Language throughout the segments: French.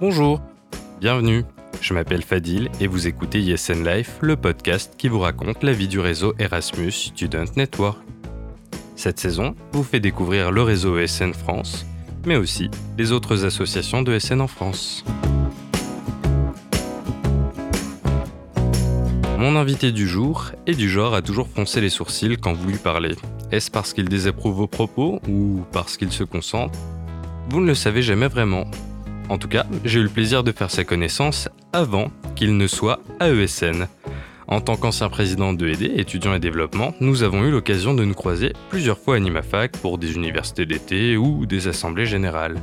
Bonjour, bienvenue. Je m'appelle Fadil et vous écoutez YesN Life, le podcast qui vous raconte la vie du réseau Erasmus Student Network. Cette saison vous fait découvrir le réseau ESN France, mais aussi les autres associations de SN en France. Mon invité du jour est du genre à toujours froncer les sourcils quand vous lui parlez. Est-ce parce qu'il désapprouve vos propos ou parce qu'il se concentre? Vous ne le savez jamais vraiment. En tout cas, j'ai eu le plaisir de faire sa connaissance avant qu'il ne soit AESN. En tant qu'ancien président de ED, étudiants et développement, nous avons eu l'occasion de nous croiser plusieurs fois à Nimafac pour des universités d'été ou des assemblées générales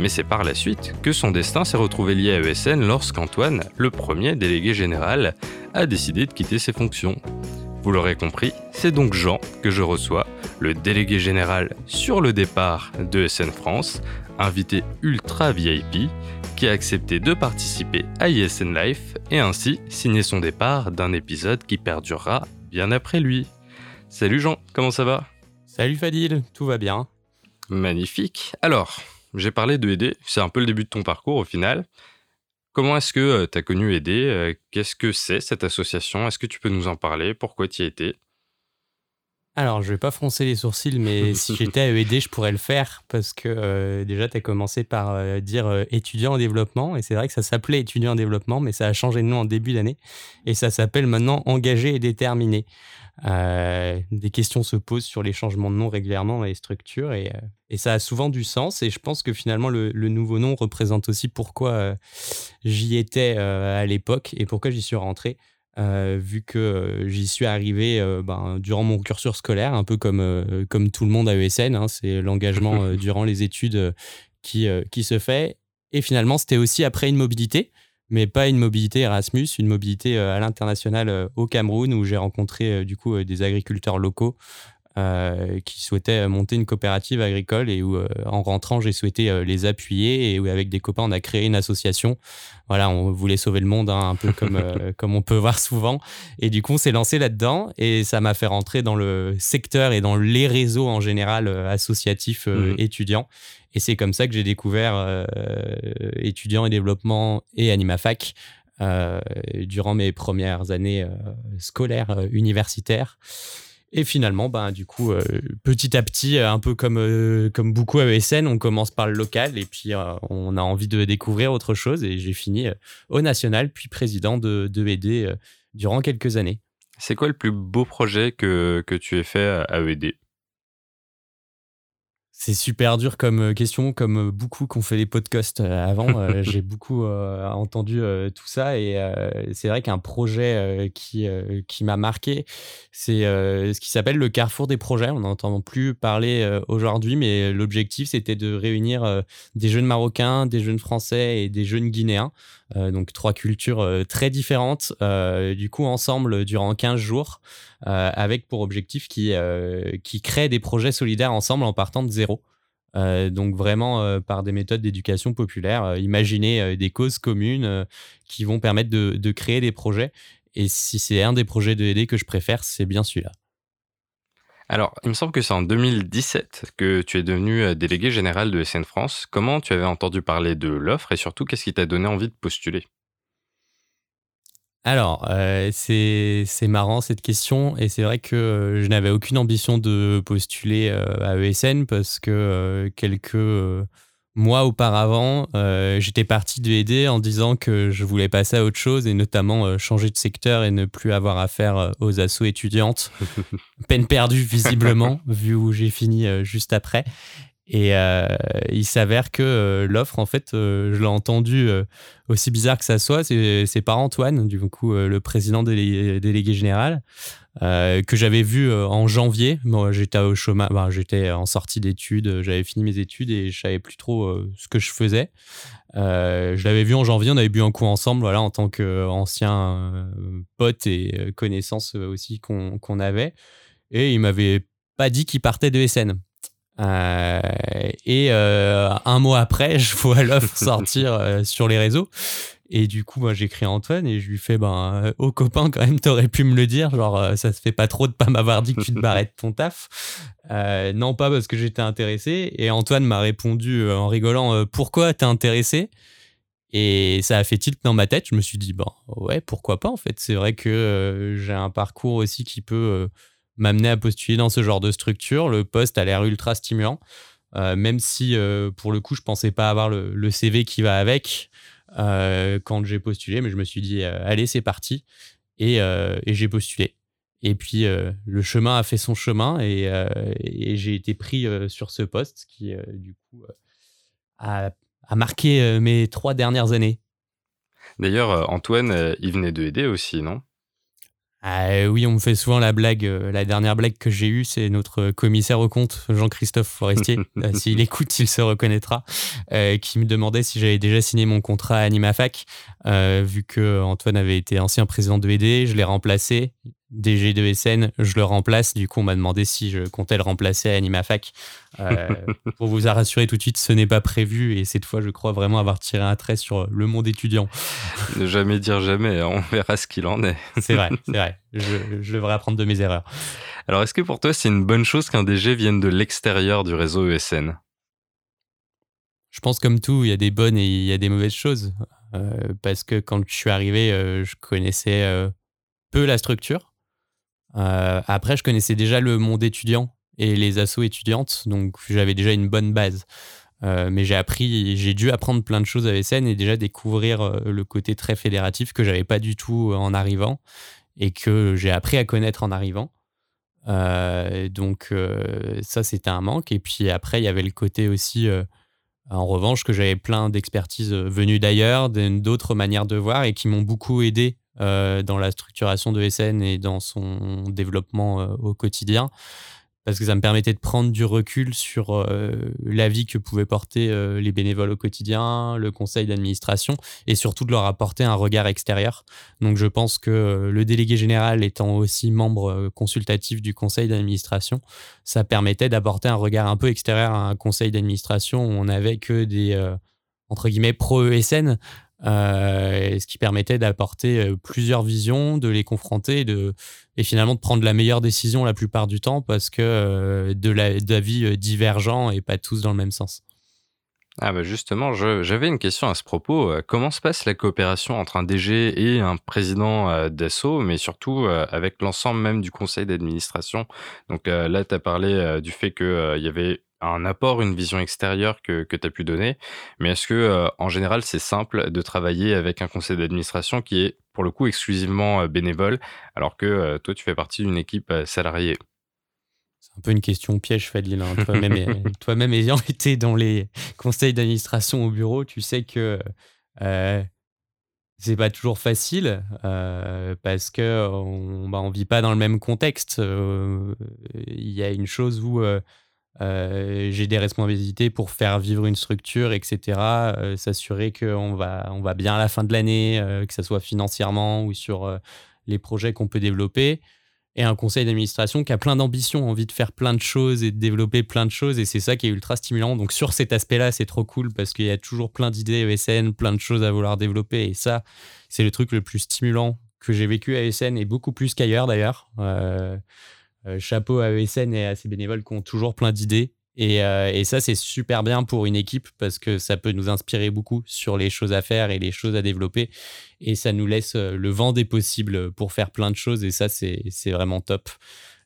mais c'est par la suite que son destin s'est retrouvé lié à ESN lorsqu'Antoine, le premier délégué général, a décidé de quitter ses fonctions. Vous l'aurez compris, c'est donc Jean que je reçois, le délégué général sur le départ de ESN France, invité ultra VIP, qui a accepté de participer à ESN Life et ainsi signer son départ d'un épisode qui perdurera bien après lui. Salut Jean, comment ça va? Salut Fadil, tout va bien. Magnifique. Alors, j'ai parlé de ED, c'est un peu le début de ton parcours au final. Comment est-ce que tu as connu euh, Qu'est-ce que c'est cette association? Est-ce que tu peux nous en parler? Pourquoi tu y étais alors, je vais pas froncer les sourcils, mais si j'étais à ED, je pourrais le faire parce que euh, déjà, tu as commencé par dire étudiant en développement et c'est vrai que ça s'appelait étudiant en développement, mais ça a changé de nom en début d'année et ça s'appelle maintenant engagé et déterminé. Euh, des questions se posent sur les changements de nom régulièrement dans les structures et, euh, et, ça a souvent du sens. Et je pense que finalement, le, nouveau nom représente aussi pourquoi euh, j'y étais à l'époque et pourquoi j'y suis rentré. Vu que j'y suis arrivé ben, durant mon cursus scolaire, un peu comme, comme tout le monde à ESN, hein, c'est l'engagement durant les études qui, qui se fait. Et finalement, c'était aussi après une mobilité mais pas une mobilité Erasmus, une mobilité euh, à l'international euh, au Cameroun où j'ai rencontré euh, du coup des agriculteurs locaux qui souhaitaient monter une coopérative agricole et où en rentrant j'ai souhaité les appuyer et où avec des copains on a créé une association. Voilà, on voulait sauver le monde hein, un peu comme comme on peut voir souvent et du coup on s'est lancé là-dedans et ça m'a fait rentrer dans le secteur et dans les réseaux en général associatifs mmh étudiants et c'est comme ça que j'ai découvert euh, étudiants et développement et AnimaFac euh, durant mes premières années euh, scolaires universitaires. Et finalement, ben, du coup, petit à petit, un peu comme, comme beaucoup à ESN, on commence par le local et puis on a envie de découvrir autre chose. Et j'ai fini au national, puis président de, de ED durant quelques années. C'est quoi le plus beau projet que, que tu aies fait à ED c'est super dur comme euh, question, comme euh, beaucoup qui ont fait les podcasts euh, avant. J'ai beaucoup entendu tout ça et c'est vrai qu'un projet qui, qui m'a marqué, c'est ce qui s'appelle le carrefour des projets. On n'entend plus parler aujourd'hui, mais l'objectif c'était de réunir des jeunes marocains, des jeunes français et des jeunes guinéens. donc trois cultures très différentes, du coup ensemble durant 15 jours, avec pour objectif qui, qui créent des projets solidaires ensemble en partant de zéro euh, donc vraiment euh, par des méthodes d'éducation populaire, euh, imaginer des causes communes qui vont permettre de, créer des projets. Et si c'est un des projets de ED que je préfère, c'est bien celui-là. Alors, il me semble que c'est en 2017 que tu es devenu délégué général de SN France. Comment tu avais entendu parler de l'offre et surtout qu'est-ce qui t'a donné envie de postuler? Alors, euh, c'est marrant cette question et c'est vrai que euh, je n'avais aucune ambition de postuler euh, à ESN parce que quelques mois auparavant, j'étais parti de ED en disant que je voulais passer à autre chose et notamment changer de secteur et ne plus avoir affaire aux assos étudiantes. Peine perdue visiblement, vu où j'ai fini juste après. Et euh, il s'avère que euh, l'offre, en fait, euh, je l'ai entendu aussi bizarre que ça soit, c'est par Antoine, du coup, le président délégué, général, que j'avais vu en janvier. Moi, j'étais au chômage, j'étais en sortie d'études, j'avais fini mes études et je savais plus trop ce que je faisais. je l'avais vu en janvier, on avait bu un coup ensemble, voilà, en tant qu'ancien pote et connaissance aussi qu'on avait. Et il m'avait pas dit qu'il partait de SN. Euh, et euh, un mois après, je vois l'offre sortir euh, sur les réseaux. Et du coup, j'écris à Antoine et je lui fais, ben, au copain, quand même, t'aurais pu me le dire. Genre, ça se fait pas trop de pas m'avoir dit que tu te barrais de ton taf. non, pas parce que j'étais intéressé. Et Antoine m'a répondu en rigolant, pourquoi t'es intéressé? Et ça a fait tilt dans ma tête. Je me suis dit, bon, ouais, pourquoi pas en fait. C'est vrai que j'ai un parcours aussi qui peut m'amener à postuler dans ce genre de structure. Le poste a l'air ultra stimulant. même si pour le coup je pensais pas avoir le, CV qui va avec quand j'ai postulé, mais je me suis dit allez c'est parti et, j'ai postulé. Et puis, euh, le chemin a fait son chemin et, euh, j'ai été pris euh, sur ce poste qui, du coup, a, marqué mes trois dernières années. D'ailleurs, Antoine, il venait de aider aussi, non? Ah, oui, on me fait souvent la blague. la dernière blague que j'ai eue, c'est notre commissaire au compte, Jean-Christophe Forestier. S'il écoute, il se reconnaîtra. qui me demandait si j'avais déjà signé mon contrat à Animafac. vu que Antoine avait été ancien président de ED, je l'ai remplacé. DG de SN, je le remplace. Du coup, on m'a demandé si je comptais le remplacer à AnimaFac. Euh, pour vous rassurer tout de suite, ce n'est pas prévu. Et cette fois, je crois vraiment avoir tiré un trait sur le monde étudiant. Ne jamais dire jamais, hein. on verra ce qu'il en est. c'est vrai, c'est vrai. Je, je, devrais apprendre de mes erreurs. Alors, est-ce que pour toi, c'est une bonne chose qu'un DG vienne de l'extérieur du réseau ESN Je pense comme tout, il y a des bonnes et il y a des mauvaises choses. Euh, parce que quand je suis arrivé, euh, je connaissais peu la structure. Euh, après, je connaissais déjà le monde étudiant et les assos étudiantes, donc j'avais déjà une bonne base. Euh, mais j'ai appris, j'ai dû apprendre plein de choses à SN et déjà découvrir euh, le côté très fédératif que j'avais pas du tout en arrivant et que j'ai appris à connaître en arrivant. donc ça c'était un manque et puis après il y avait le côté aussi en revanche que j'avais plein d'expertises venues d'ailleurs d'autres manières de voir et qui m'ont beaucoup aidé euh, dans la structuration de SN et dans son développement euh, au quotidien parce que ça me permettait de prendre du recul sur euh, l'avis que pouvaient porter les bénévoles au quotidien, le conseil d'administration, et surtout de leur apporter un regard extérieur. Donc je pense que le délégué général étant aussi membre consultatif du conseil d'administration, ça permettait d'apporter un regard un peu extérieur à un conseil d'administration où on n'avait que des, entre guillemets, pro-ESN, euh, ce qui permettait d'apporter euh, plusieurs visions, de les confronter de, et finalement de prendre la meilleure décision la plupart du temps parce que euh, d'avis divergents et pas tous dans le même sens. Ah bah justement, j'avais une question à ce propos. Comment se passe la coopération entre un DG et un président d'ASSO, mais surtout avec l'ensemble même du conseil d'administration? Donc là, tu as parlé du fait qu'il y avait un apport, une vision extérieure que, que tu as pu donner. Mais est-ce que, euh, en général, c'est simple de travailler avec un conseil d'administration qui est, pour le coup, exclusivement euh, bénévole, alors que euh, toi, tu fais partie d'une équipe salariée? C'est un peu une question piège, Fadil. Hein. Toi-même, toi-même ayant été dans les conseils d'administration au bureau, tu sais que c'est pas toujours facile parce que on, bah, on vit pas dans le même contexte. Il y a une chose où euh, j'ai des responsabilités pour faire vivre une structure, etc. Euh, s'assurer qu'on va, bien à la fin de l'année, euh, que ce soit financièrement ou sur les projets qu'on peut développer. Et un conseil d'administration qui a plein d'ambitions, envie de faire plein de choses et de développer plein de choses. Et c'est ça qui est ultra stimulant. Donc sur cet aspect-là, c'est trop cool parce qu'il y a toujours plein d'idées ESN, plein de choses à vouloir développer. Et ça, c'est le truc le plus stimulant que j'ai vécu à ESN et beaucoup plus qu'ailleurs d'ailleurs. Euh, chapeau à ESN et à ses bénévoles qui ont toujours plein d'idées. Et, euh, et, ça, c'est super bien pour une équipe parce que ça peut nous inspirer beaucoup sur les choses à faire et les choses à développer. Et ça nous laisse euh, le vent des possibles pour faire plein de choses. Et ça, c'est vraiment top.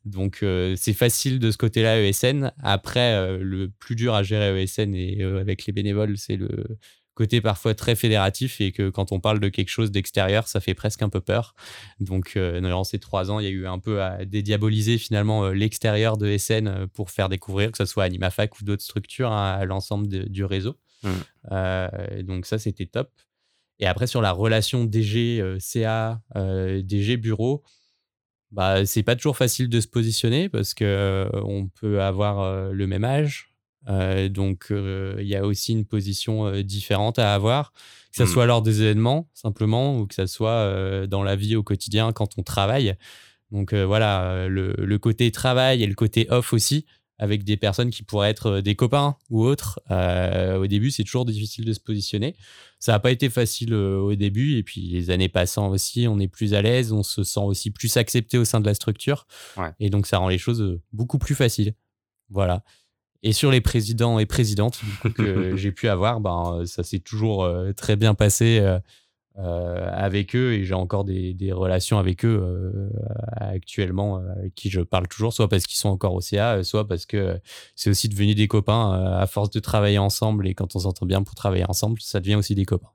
Donc, c'est facile de ce côté-là, ESN. Après, le plus dur à gérer ESN et avec les bénévoles, c'est le, côté parfois très fédératif et que quand on parle de quelque chose d'extérieur, ça fait presque un peu peur. Donc, euh, dans ces trois ans, il y a eu un peu à dédiaboliser finalement euh, l'extérieur de SN euh, pour faire découvrir, que ce soit Animafac ou d'autres structures, hein, à l'ensemble du réseau. Mmh. donc, ça, c'était top. Et après, sur la relation DG-CA, DG-bureau, bah, c'est pas toujours facile de se positionner parce que on peut avoir le même âge, euh, donc, euh, il y a aussi une position euh, différente à avoir, que ce mmh. soit lors des événements, simplement, ou que ce soit dans la vie au quotidien quand on travaille. Donc, voilà, le, côté travail et le côté off aussi, avec des personnes qui pourraient être des copains ou autres. au début, c'est toujours difficile de se positionner. Ça n'a pas été facile au début, et puis les années passant aussi, on est plus à l'aise, on se sent aussi plus accepté au sein de la structure. Et donc, ça rend les choses beaucoup plus faciles. Voilà. Et sur les présidents et présidentes que j'ai pu avoir, ben, ça s'est toujours très bien passé euh, avec eux et j'ai encore des, des, relations avec eux euh, actuellement euh, avec qui je parle toujours, soit parce qu'ils sont encore au CA, soit parce que c'est aussi devenu des copains à force de travailler ensemble et quand on s'entend bien pour travailler ensemble, ça devient aussi des copains.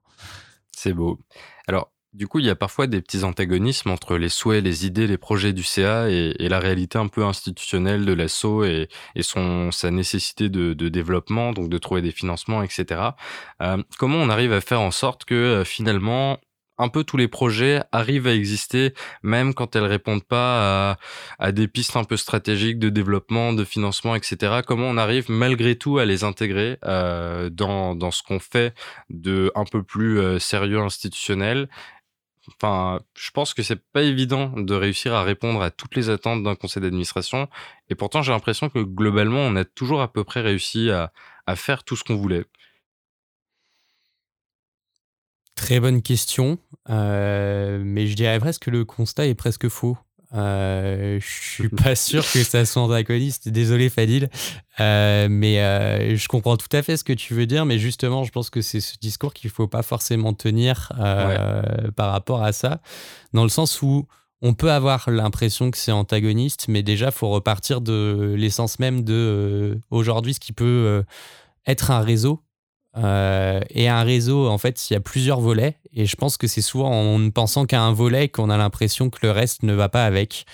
C'est beau. Alors, du coup, il y a parfois des petits antagonismes entre les souhaits, les idées, les projets du CA et, la réalité un peu institutionnelle de l'assaut et, et son, sa nécessité de, développement, donc de trouver des financements, etc. Euh, comment on arrive à faire en sorte que euh, finalement un peu tous les projets arrivent à exister, même quand elles répondent pas à, des pistes un peu stratégiques de développement, de financement, etc. Comment on arrive malgré tout à les intégrer euh, dans, dans ce qu'on fait de un peu plus sérieux institutionnel Enfin, je pense que c'est pas évident de réussir à répondre à toutes les attentes d'un conseil d'administration. Et pourtant, j'ai l'impression que globalement, on a toujours à peu près réussi à, faire tout ce qu'on voulait. Très bonne question, euh, mais je dirais presque que le constat est presque faux. Euh, je suis pas sûr que ça soit antagoniste. Désolé Fadil, euh, mais euh, je comprends tout à fait ce que tu veux dire. Mais justement, je pense que c'est ce discours qu'il faut pas forcément tenir par rapport à ça, dans le sens où on peut avoir l'impression que c'est antagoniste, mais déjà faut repartir de l'essence même de aujourd'hui ce qui peut être un réseau euh, et un réseau, en fait, il y a plusieurs volets. Et je pense que c'est souvent en ne pensant qu'à un volet qu'on a l'impression que le reste ne va pas avec.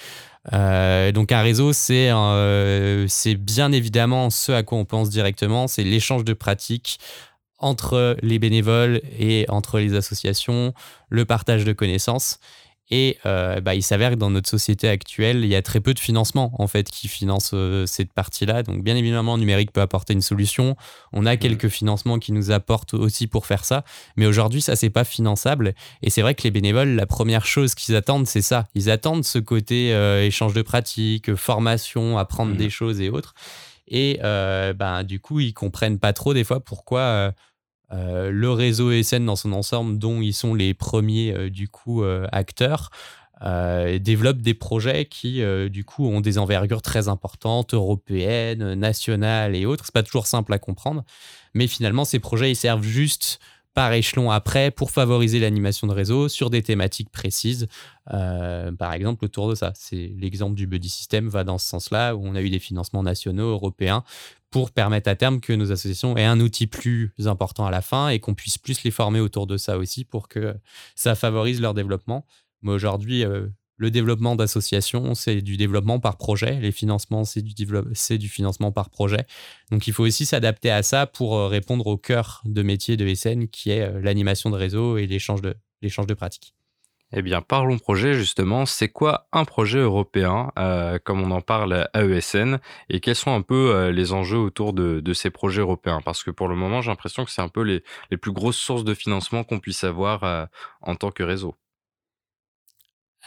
Euh, donc un réseau, euh, c'est bien évidemment ce à quoi on pense directement, c'est l'échange de pratiques entre les bénévoles et entre les associations, le partage de connaissances. Et euh, bah, il s'avère que dans notre société actuelle, il y a très peu de financement en fait qui finance euh, cette partie-là. Donc bien évidemment, le numérique peut apporter une solution. On a quelques financements qui nous apportent aussi pour faire ça, mais aujourd'hui, ça c'est pas finançable. Et c'est vrai que les bénévoles, la première chose qu'ils attendent, c'est ça. Ils attendent ce côté euh, échange de pratiques, formation, apprendre mmh. des choses et autres. Et ben, du coup, ils comprennent pas trop des fois pourquoi euh, le réseau ESN dans son ensemble, dont ils sont les premiers euh, du coup euh, acteurs, développe des projets qui du coup ont des envergures très importantes, européennes, nationales et autres. C'est pas toujours simple à comprendre, mais finalement ces projets ils servent juste par échelon après pour favoriser l'animation de réseau sur des thématiques précises. par exemple, autour de ça, c'est l'exemple du buddy system va dans ce sens-là où on a eu des financements nationaux, européens pour permettre à terme que nos associations aient un outil plus important à la fin et qu'on puisse plus les former autour de ça aussi pour que ça favorise leur développement. Mais aujourd'hui, euh, le développement d'associations, c'est du développement par projet. Les financements, c'est du, financement par projet. Donc il faut aussi s'adapter à ça pour euh, répondre au cœur de métier de SN qui est euh, l'animation de réseau et l'échange de, pratiques. Eh bien, parlons projet justement. C'est quoi un projet européen, euh, comme on en parle à ESN, et quels sont un peu les enjeux autour de, ces projets européens? Parce que pour le moment, j'ai l'impression que c'est un peu les, plus grosses sources de financement qu'on puisse avoir en tant que réseau.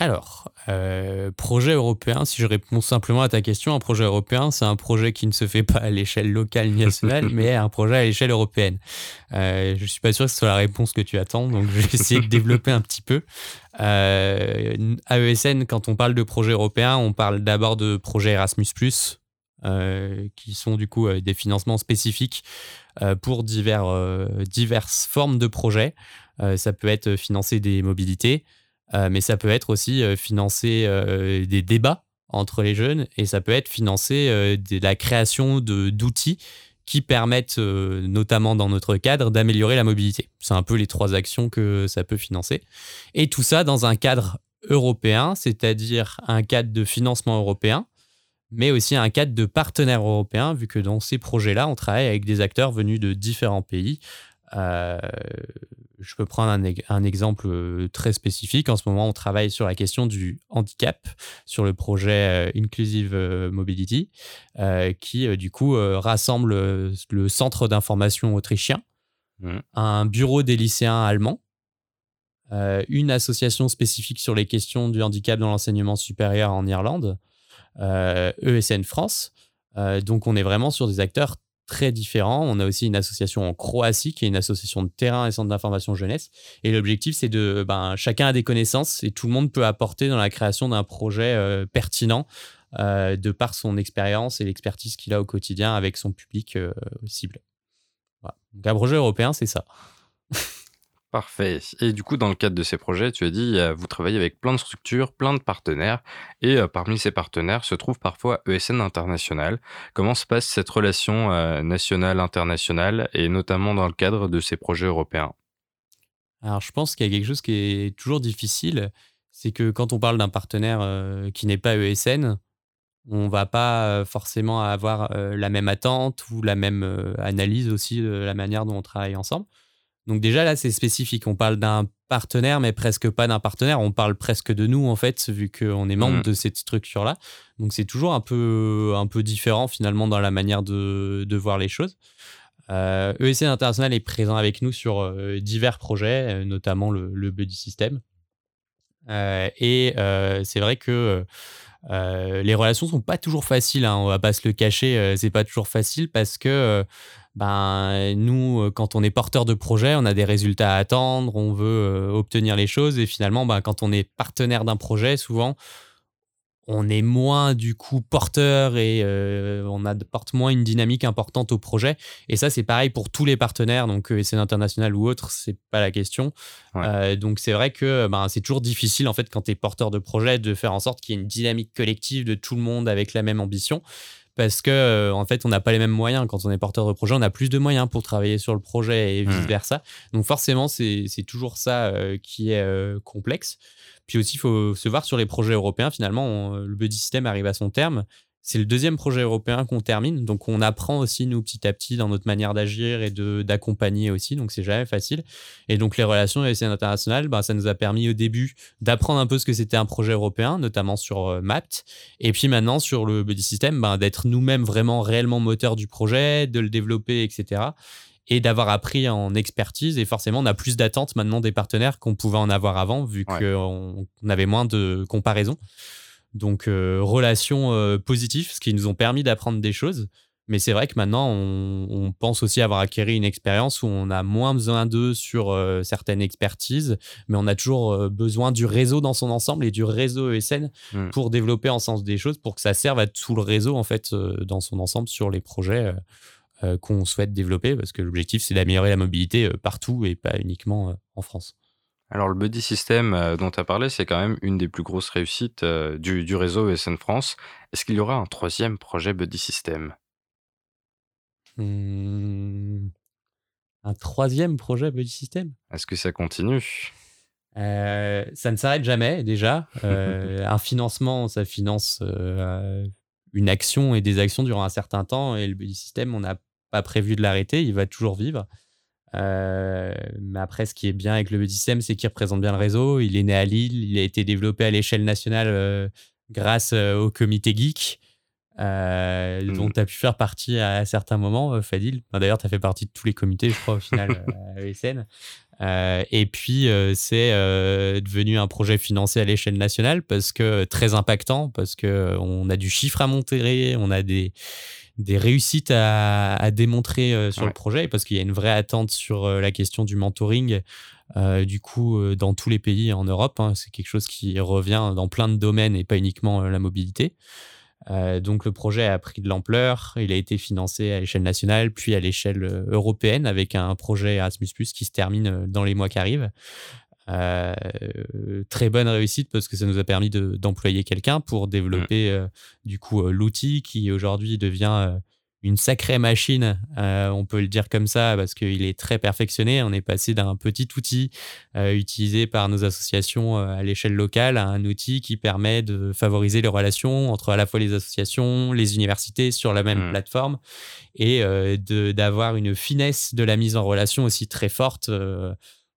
Alors, euh, projet européen, si je réponds simplement à ta question, un projet européen, c'est un projet qui ne se fait pas à l'échelle locale ni nationale, mais un projet à l'échelle européenne. Euh, je ne suis pas sûr que ce soit la réponse que tu attends, donc je vais essayer de développer un petit peu. Euh, à ESN, quand on parle de projet européen, on parle d'abord de projet Erasmus, euh, qui sont du coup des financements spécifiques pour divers, diverses formes de projets. ça peut être financer des mobilités, mais ça peut être aussi euh, financer euh, des débats entre les jeunes et ça peut être financer la création d'outils qui permettent, notamment dans notre cadre, d'améliorer la mobilité. C'est un peu les trois actions que ça peut financer. Et tout ça dans un cadre européen, c'est-à-dire un cadre de financement européen, mais aussi un cadre de partenaires européens, vu que dans ces projets-là, on travaille avec des acteurs venus de différents pays. Euh, je peux prendre un, exemple euh, très spécifique. En ce moment, on travaille sur la question du handicap, sur le projet euh, Inclusive Mobility, qui du coup rassemble le centre d'information autrichien, mmh. un bureau des lycéens allemands, une association spécifique sur les questions du handicap dans l'enseignement supérieur en Irlande, ESN e France. donc on est vraiment sur des acteurs très différents. On a aussi une association en Croatie qui est une association de terrain et centre d'information jeunesse. Et l'objectif, c'est de, ben, chacun a des connaissances et tout le monde peut apporter dans la création d'un projet euh, pertinent de par son expérience et l'expertise qu'il a au quotidien avec son public cible. Donc un projet européen, c'est ça. Parfait. Et du coup, dans le cadre de ces projets, tu as dit, vous travaillez avec plein de structures, plein de partenaires, et parmi ces partenaires se trouve parfois ESN International. Comment se passe cette relation nationale-internationale, et notamment dans le cadre de ces projets européens? Alors, je pense qu'il y a quelque chose qui est toujours difficile, c'est que quand on parle d'un partenaire qui n'est pas ESN, on va pas forcément avoir la même attente ou la même analyse aussi de la manière dont on travaille ensemble. Donc déjà là, c'est spécifique. On parle d'un partenaire, mais presque pas d'un partenaire. On parle presque de nous en fait, vu qu'on est membre mmh. de cette structure-là. Donc c'est toujours un peu, un peu différent finalement dans la manière de, de voir les choses. Euh, ESC International est présent avec nous sur euh, divers projets, euh, notamment le, le, Buddy System. Euh, et c'est vrai que les relations sont pas toujours faciles. Hein, on va pas se le cacher, c'est pas toujours facile parce que ben, nous, euh, quand on est porteur de projet, on a des résultats à attendre, on veut euh, obtenir les choses. Et finalement, ben, quand on est partenaire d'un projet, souvent, on est moins du coup porteur et euh, on apporte moins une dynamique importante au projet. Et ça, c'est pareil pour tous les partenaires, donc SN International ou autre, c'est pas la question. donc c'est vrai que ben, c'est toujours difficile en fait quand tu es porteur de projet de faire en sorte qu'il y ait une dynamique collective de tout le monde avec la même ambition parce que euh, en fait on n'a pas les mêmes moyens quand on est porteur de projet on a plus de moyens pour travailler sur le projet et mmh. vice versa donc forcément c'est toujours ça euh, qui est euh, complexe puis aussi il faut se voir sur les projets européens finalement le buddy system arrive à son terme. C'est le deuxième projet européen qu'on termine, donc on apprend aussi nous petit à petit dans notre manière d'agir et d'accompagner aussi, donc c'est jamais facile. Et donc les relations avec internationales, bah, ça nous a permis au début d'apprendre un peu ce que c'était un projet européen, notamment sur euh, Mapt, et puis maintenant sur le Buddy System, bah, d'être nous-mêmes vraiment réellement moteur du projet, de le développer, etc et d'avoir appris en expertise. Et forcément, on a plus d'attentes maintenant des partenaires qu'on pouvait en avoir avant, vu qu'on avait moins de comparaisons. Donc, euh, relations euh, positives, ce qui nous ont permis d'apprendre des choses. Mais c'est vrai que maintenant, on, pense aussi avoir acquis une expérience où on a moins besoin d'eux sur euh, certaines expertises, mais on a toujours besoin du réseau dans son ensemble et du réseau ESN mmh. pour développer en sens des choses, pour que ça serve à tout le réseau en fait dans son ensemble sur les projets qu'on souhaite développer, parce que l'objectif c'est d'améliorer la mobilité partout et pas uniquement en France. Alors le buddy system euh, dont tu as parlé, c'est quand même une des plus grosses réussites euh, du, réseau ESN France. Est-ce qu'il y aura un troisième projet buddy system? Mmh. Un troisième projet buddy system? Est-ce que ça continue? Euh, Ça ne s'arrête jamais déjà. un financement, ça finance une action et des actions durant un certain temps et le buddy system, on n'a pas prévu de l'arrêter, il va toujours vivre. Euh, mais après, ce qui est bien avec le BDSM, c'est qu'il représente bien le réseau. Il est né à Lille, il a été développé à l'échelle nationale euh, grâce euh, au comité geek, mmh. dont tu as pu faire partie à, certains moments, Fadil. D'ailleurs, tu as fait partie de tous les comités, je crois, au final, à ESN. et puis, c'est devenu un projet financé à l'échelle nationale parce que très impactant, parce qu'on a du chiffre à monter, on a des des réussites à, démontrer euh, sur le projet parce qu'il y a une vraie attente sur euh, la question du mentoring. Euh, du coup, dans tous les pays en Europe, hein. c'est quelque chose qui revient dans plein de domaines et pas uniquement la mobilité. donc le projet a pris de l'ampleur, il a été financé à l'échelle nationale, puis à l'échelle européenne avec un projet Erasmus ⁇ qui se termine dans les mois qui arrivent. Euh, très bonne réussite parce que ça nous a permis d'employer quelqu'un pour développer mmh. euh, du coup euh, l'outil qui aujourd'hui devient une sacrée machine, on peut le dire comme ça, parce qu'il est très perfectionné. On est passé d'un petit outil utilisé par nos associations à l'échelle locale à un outil qui permet de favoriser les relations entre à la fois les associations, les universités sur la même mmh. plateforme et d'avoir une finesse de la mise en relation aussi très forte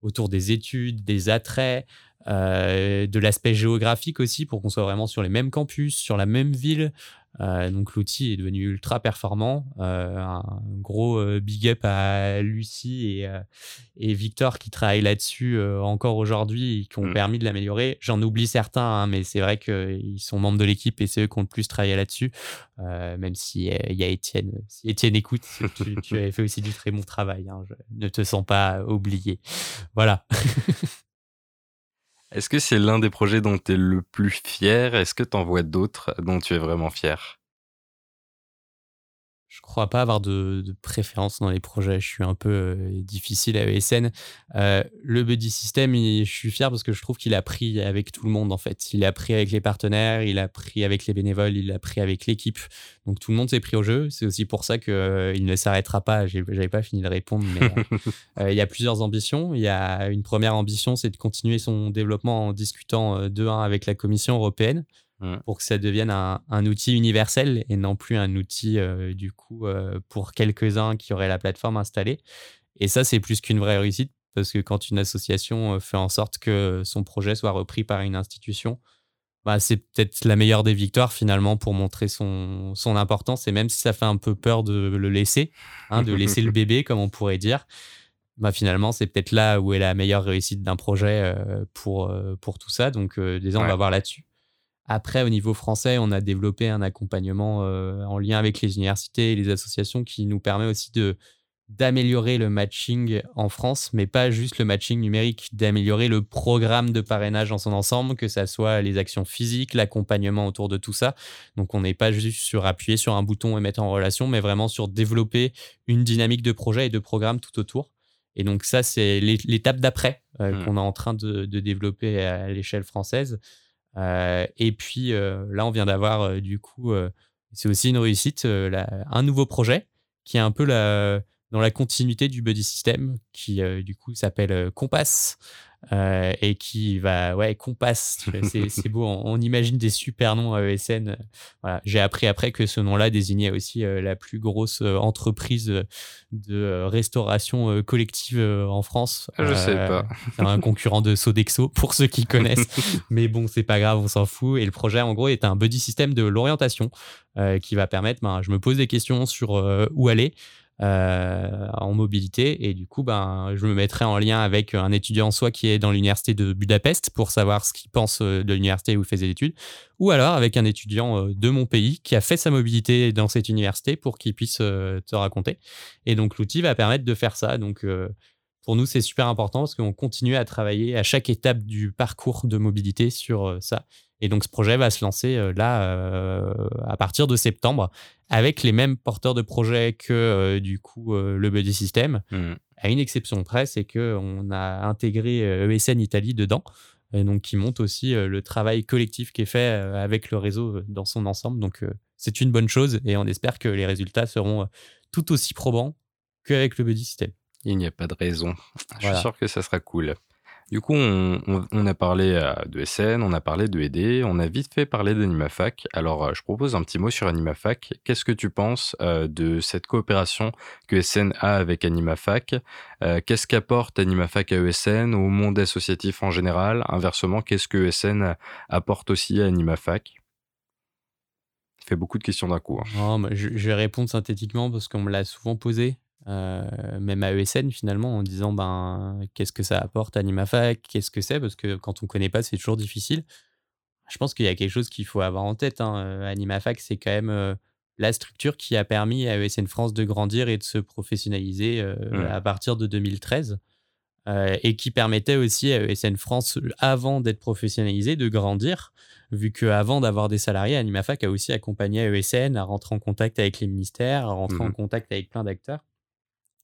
autour des études, des attraits, euh, de l'aspect géographique aussi pour qu'on soit vraiment sur les mêmes campus, sur la même ville. Euh, donc l'outil est devenu ultra performant. Euh, un gros big up à Lucie et, et Victor qui travaillent là-dessus encore aujourd'hui et qui ont mmh. permis de l'améliorer. J'en oublie certains, hein, mais c'est vrai qu'ils sont membres de l'équipe et c'est eux qui ont le plus travaillé là-dessus. même si il y a Étienne. Si Étienne écoute, tu, tu avais fait aussi du très bon travail. Hein, je ne te sens pas oublié. Voilà. Est-ce que c'est l'un des projets dont tu es le plus fier? Est-ce que tu en vois d'autres dont tu es vraiment fier? Je crois pas avoir de, préférence dans les projets. Je suis un peu euh, difficile à ESN. Euh, le buddy system, je suis fier parce que je trouve qu'il a pris avec tout le monde en fait. Il a pris avec les partenaires, il a pris avec les bénévoles, il a pris avec l'équipe. Donc tout le monde s'est pris au jeu. C'est aussi pour ça qu'il euh, ne s'arrêtera pas. J'avais pas fini de répondre, mais il y a plusieurs ambitions. Il y a une première ambition, c'est de continuer son développement en discutant de 1 avec la Commission européenne. Mmh. pour que ça devienne un, outil universel et non plus un outil euh, du coup euh, pour quelques-uns qui auraient la plateforme installée. Et ça, c'est plus qu'une vraie réussite parce que quand une association euh, fait en sorte que son projet soit repris par une institution, bah, c'est peut-être la meilleure des victoires finalement pour montrer son, son importance. Et même si ça fait un peu peur de le laisser, hein, de laisser le bébé, comme on pourrait dire, bah, finalement, c'est peut-être là où est la meilleure réussite d'un projet pour, pour tout ça. Donc, déjà, on va voir là-dessus. Après, au niveau français, on a développé un accompagnement euh, en lien avec les universités et les associations qui nous permet aussi de d'améliorer le matching en France, mais pas juste le matching numérique, d'améliorer le programme de parrainage dans son ensemble, que ça soit les actions physiques, l'accompagnement autour de tout ça. Donc on n'est pas juste sur appuyer sur un bouton et mettre en relation, mais vraiment sur développer une dynamique de projet et de programme tout autour. Et donc ça, c'est l'étape d'après euh, mmh. qu'on est en train de développer à l'échelle française. Euh, et puis euh, là, on vient d'avoir euh, du coup, c'est aussi une réussite, un nouveau projet qui est un peu la, dans la continuité du buddy system qui du coup s'appelle Compass euh, et qui va, ouais, Compass, c'est beau, on, imagine des super noms à ESN. Voilà. J'ai appris après que ce nom-là désignait aussi euh, la plus grosse euh, entreprise de restauration collective en France. Je sais pas. Un concurrent de Sodexo pour ceux qui connaissent. Mais bon, c'est pas grave, on s'en fout. Et le projet, en gros, est un buddy système de l'orientation qui va permettre, ben, je me pose des questions sur où aller. Euh, en mobilité. Et du coup, ben, je me mettrai en lien avec un étudiant soit qui est dans l'université de Budapest pour savoir ce qu'il pense euh, de l'université où il faisait études, ou alors avec un étudiant euh, de mon pays qui a fait sa mobilité dans cette université pour qu'il puisse te raconter. Et donc, l'outil va permettre de faire ça. Donc, pour nous, c'est super important parce qu'on continue à travailler à chaque étape du parcours de mobilité sur ça. Et donc, ce projet va se lancer euh, là euh, à partir de septembre avec les mêmes porteurs de projet que euh, du coup le Buddy System. Mmh. À une exception près, c'est qu'on a intégré ESN e Italie dedans. Et donc, qui montre aussi le travail collectif qui est fait avec le réseau dans son ensemble. Donc, c'est une bonne chose et on espère que les résultats seront tout aussi probants qu'avec le Buddy System. Il n'y a pas de raison. Je suis sûr que ça sera cool. Du coup, on, a parlé euh, de SN, on a parlé de ED, on a vite fait parler d'AnimaFac. Alors, euh, je propose un petit mot sur AnimaFac. Qu'est-ce que tu penses euh, de cette coopération que SN a avec AnimaFac? Qu'est-ce qu'apporte AnimaFac à ESN, au monde associatif en général? Inversement, qu'est-ce que ESN apporte aussi à AnimaFac? Fait beaucoup de questions d'un coup. Hein. je, je, vais répondre synthétiquement parce qu'on me l'a souvent posé. Euh, même à ESN finalement en disant ben qu'est-ce que ça apporte AnimaFac, qu'est-ce que c'est? Parce que quand on connaît pas c'est toujours difficile. Je pense qu'il y a quelque chose qu'il faut avoir en tête. Hein. Euh, AnimaFac c'est quand même euh, la structure qui a permis à ESN France de grandir et de se professionnaliser mmh. à partir de 2013. et qui permettait aussi à ESN France, avant d'être professionnalisé, de grandir, vu qu'avant d'avoir des salariés, AnimaFac a aussi accompagné ESN à rentrer en contact avec les ministères, à rentrer en mmh contact avec plein d'acteurs.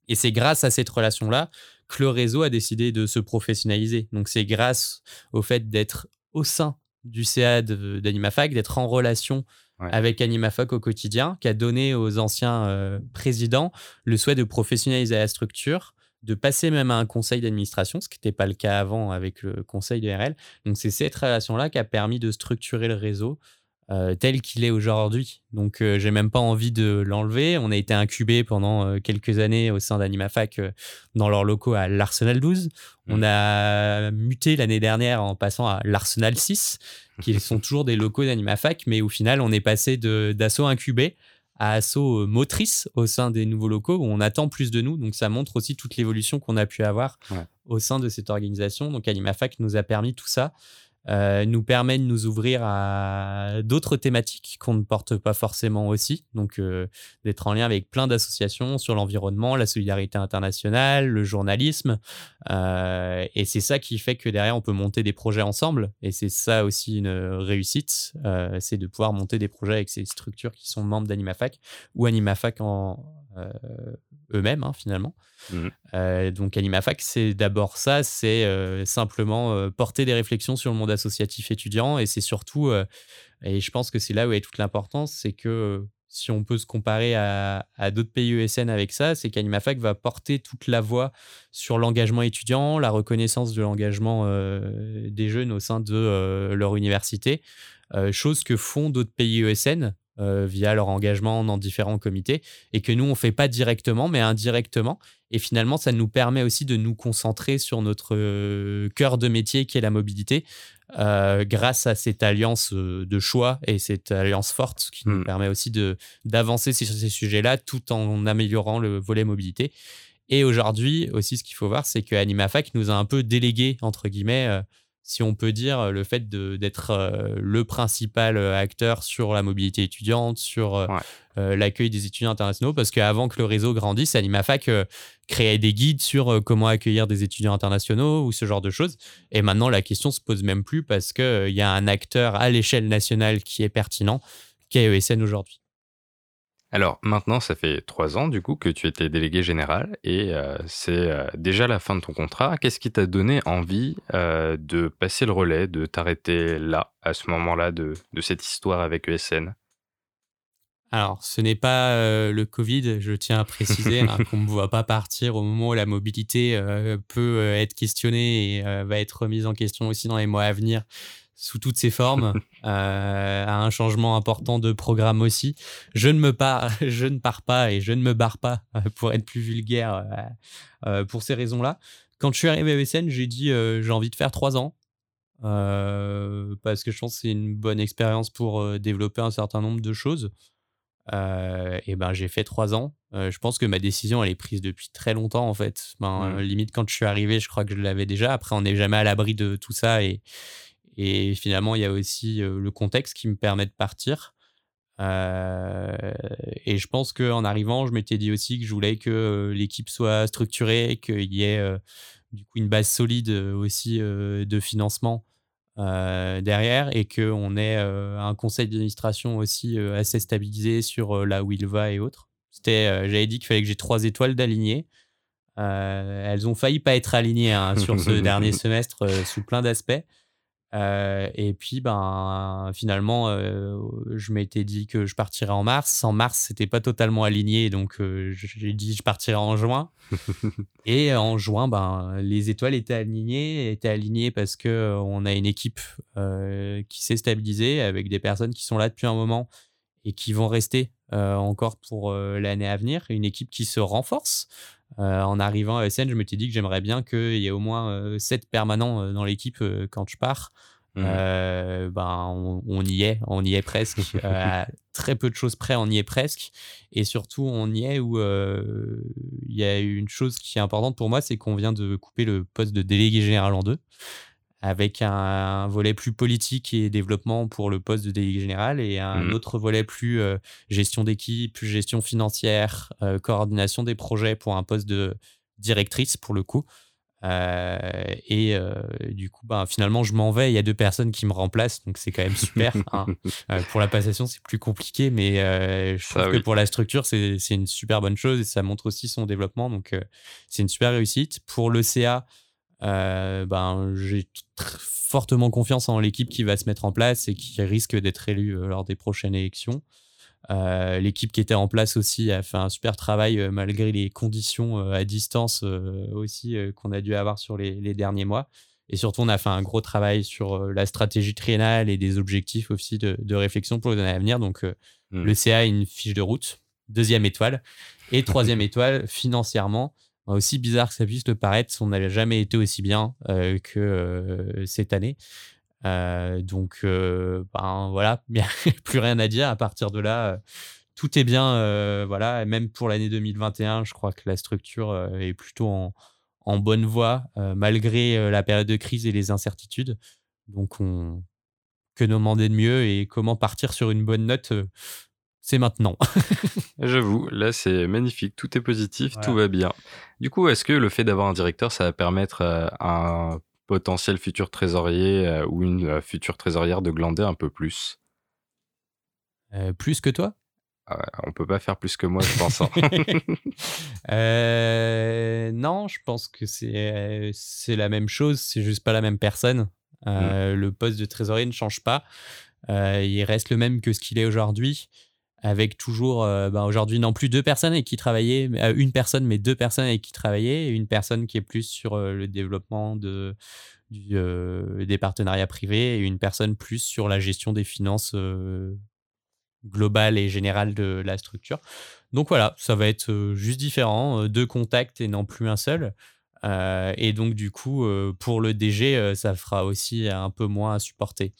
Et c'est grâce à cette relation-là que le réseau a décidé de se professionnaliser. Donc c'est grâce au fait d'être au sein du CA d'AnimaFac, d'être en relation avec AnimaFac au quotidien, qui a donné aux anciens euh, présidents le souhait de professionnaliser la structure, de passer même à un conseil d'administration, ce qui n'était pas le cas avant avec le conseil de RL. Donc c'est cette relation-là qui a permis de structurer le réseau euh, tel qu'il est aujourd'hui. Donc, euh, j'ai même pas envie de l'enlever. On a été incubé pendant euh, quelques années au sein d'AnimaFac dans leurs locaux à l'Arsenal 12. On mmh. a muté l'année dernière en passant à l'Arsenal 6, qui sont toujours des locaux d'AnimaFac, mais au final, on est passé d'assaut incubé à assaut motrice au sein des nouveaux locaux où on attend plus de nous. Donc, ça montre aussi toute l'évolution qu'on a pu avoir au sein de cette organisation. Donc, AnimaFac nous a permis tout ça. Euh, nous permet de nous ouvrir à d'autres thématiques qu'on ne porte pas forcément aussi. Donc, euh, d'être en lien avec plein d'associations sur l'environnement, la solidarité internationale, le journalisme. Euh, et c'est ça qui fait que derrière, on peut monter des projets ensemble. Et c'est ça aussi une réussite, c'est de pouvoir monter des projets avec ces structures qui sont membres d'AnimaFac ou AnimaFac en eux-mêmes, hein, finalement. Mmh. Euh, donc AnimaFac, c'est d'abord ça, c'est euh, simplement euh, porter des réflexions sur le monde associatif étudiant, et c'est surtout, et je pense que c'est là où est toute l'importance, c'est que si on peut se comparer à, d'autres pays ESN avec ça, c'est qu'AnimaFac va porter toute la voix sur l'engagement étudiant, la reconnaissance de l'engagement des jeunes au sein de leur université, chose que font d'autres pays ESN euh, via leur engagement dans différents comités et que nous, on ne fait pas directement, mais indirectement. Et finalement, ça nous permet aussi de nous concentrer sur notre euh, cœur de métier qui est la mobilité, euh, grâce à cette alliance de choix et cette alliance forte qui nous hmm. permet aussi d'avancer sur ces sujets-là tout en améliorant le volet mobilité. Et aujourd'hui, aussi, ce qu'il faut voir, c'est que AnimaFac nous a un peu délégué, entre guillemets, si on peut dire, le fait d'être euh, le principal euh, acteur sur la mobilité étudiante, sur euh, l'accueil des étudiants internationaux, parce qu'avant que le réseau grandisse, AnimaFac créait des guides sur comment accueillir des étudiants internationaux ou ce genre de choses. Et maintenant, la question se pose même plus parce qu'il y a un acteur à l'échelle nationale qui est pertinent, qui est ESN aujourd'hui. Alors maintenant, ça fait trois ans du coup que tu étais délégué général et euh, c'est euh, déjà la fin de ton contrat. Qu'est-ce qui t'a donné envie euh, de passer le relais, de t'arrêter là, à ce moment-là de, cette histoire avec ESN Alors, ce n'est pas le Covid, je tiens à préciser hein, qu'on ne voit pas partir au moment où la mobilité peut être questionnée et va être remise en question aussi dans les mois à venir sous toutes ses formes, euh, à un changement important de programme aussi. Je ne me pars, je ne pars pas et je ne me barre pas euh, pour être plus vulgaire euh, pour ces raisons-là. Quand je suis arrivé à ESN, j'ai dit j'ai envie de faire trois ans parce que je pense que c'est une bonne expérience pour développer un certain nombre de choses. et ben j'ai fait trois ans. je pense que ma décision elle est prise depuis très longtemps en fait. Ben, mmh. Limite quand je suis arrivé, je crois que je l'avais déjà. Après on n'est jamais à l'abri de tout ça et et finalement, il y a aussi le contexte qui me permet de partir. et je pense qu'en arrivant, je m'étais dit aussi que je voulais que l'équipe soit structurée, qu'il y ait du coup une base solide aussi de financement derrière et qu'on ait un conseil d'administration aussi assez stabilisé sur là où il va et autres. C'était, j'avais dit qu'il fallait que j'ai trois étoiles d'aligner. elles ont failli pas être alignées hein, sur ce dernier semestre sous plein d'aspects. Euh, et puis, ben, finalement, euh, je m'étais dit que je partirais en mars. En mars, c'était pas totalement aligné, donc euh, j'ai dit je partirais en juin. et en juin, ben, les étoiles étaient alignées, étaient alignées parce que on a une équipe qui s'est stabilisée avec des personnes qui sont là depuis un moment et qui vont rester encore pour l'année à venir. Une équipe qui se renforce. Euh, en arrivant à ESN, je me suis dit que j'aimerais bien qu'il y ait au moins 7 euh, permanents euh, dans l'équipe quand je pars. Mmh. ben, on, y est, on y est presque. très peu de choses près, on y est presque. Et surtout, on y est où il y a une chose qui est importante pour moi, c'est qu'on vient de couper le poste de délégué général en deux avec un, volet plus politique et développement pour le poste de délégué général et un mmh autre volet plus euh, gestion d'équipe, plus gestion financière, euh, coordination des projets pour un poste de directrice pour le coup. Euh, et du coup, ben, finalement, je m'en vais. Il y a deux personnes qui me remplacent, donc c'est quand même super. Hein. pour la passation, c'est plus compliqué, mais je trouve que pour la structure, c'est une super bonne chose et ça montre aussi son développement. Donc, c'est une super réussite. Pour le CA, euh, ben, j'ai fortement confiance en l'équipe qui va se mettre en place et qui risque d'être élue euh, lors des prochaines élections. Euh, l'équipe qui était en place aussi a fait un super travail malgré les conditions à distance aussi qu'on a dû avoir sur les, derniers mois. Et surtout, on a fait un gros travail sur la stratégie triennale et des objectifs aussi de, réflexion pour les années à venir. Donc, mmh. le CA a une fiche de route, deuxième étoile. Et troisième étoile, financièrement, aussi bizarre que ça puisse le paraître, on n'a jamais été aussi bien euh, que euh, cette année. Euh, donc, ben, voilà, plus rien à dire. À partir de là, tout est bien. voilà, même pour l'année 2021, je crois que la structure est plutôt en, bonne voie, malgré la période de crise et les incertitudes. Donc, on... que demander de mieux et comment partir sur une bonne note c'est maintenant. J'avoue, là c'est magnifique, tout est positif, tout va bien. Du coup, est-ce que le fait d'avoir un directeur, ça va permettre à un potentiel futur trésorier ou une future trésorière de glander un peu plus? Plus que toi? Ah on peut pas faire plus que moi, je pense. Hein. Euh, non, je pense que c'est c'est la même chose, c'est juste pas la même personne. Euh, mmh. Le poste de trésorier ne change pas. Euh, il reste le même que ce qu'il est aujourd'hui, avec toujours ben aujourd'hui non plus deux personnes avec qui travailler, une personne mais deux personnes avec qui travailler, une personne qui est plus sur le développement de des partenariats privés et une personne plus sur la gestion des finances globale et générale de la structure. Donc voilà, ça va être juste différent, deux contacts et non plus un seul. et donc du coup, pour le DG, ça fera aussi un peu moins à supporter.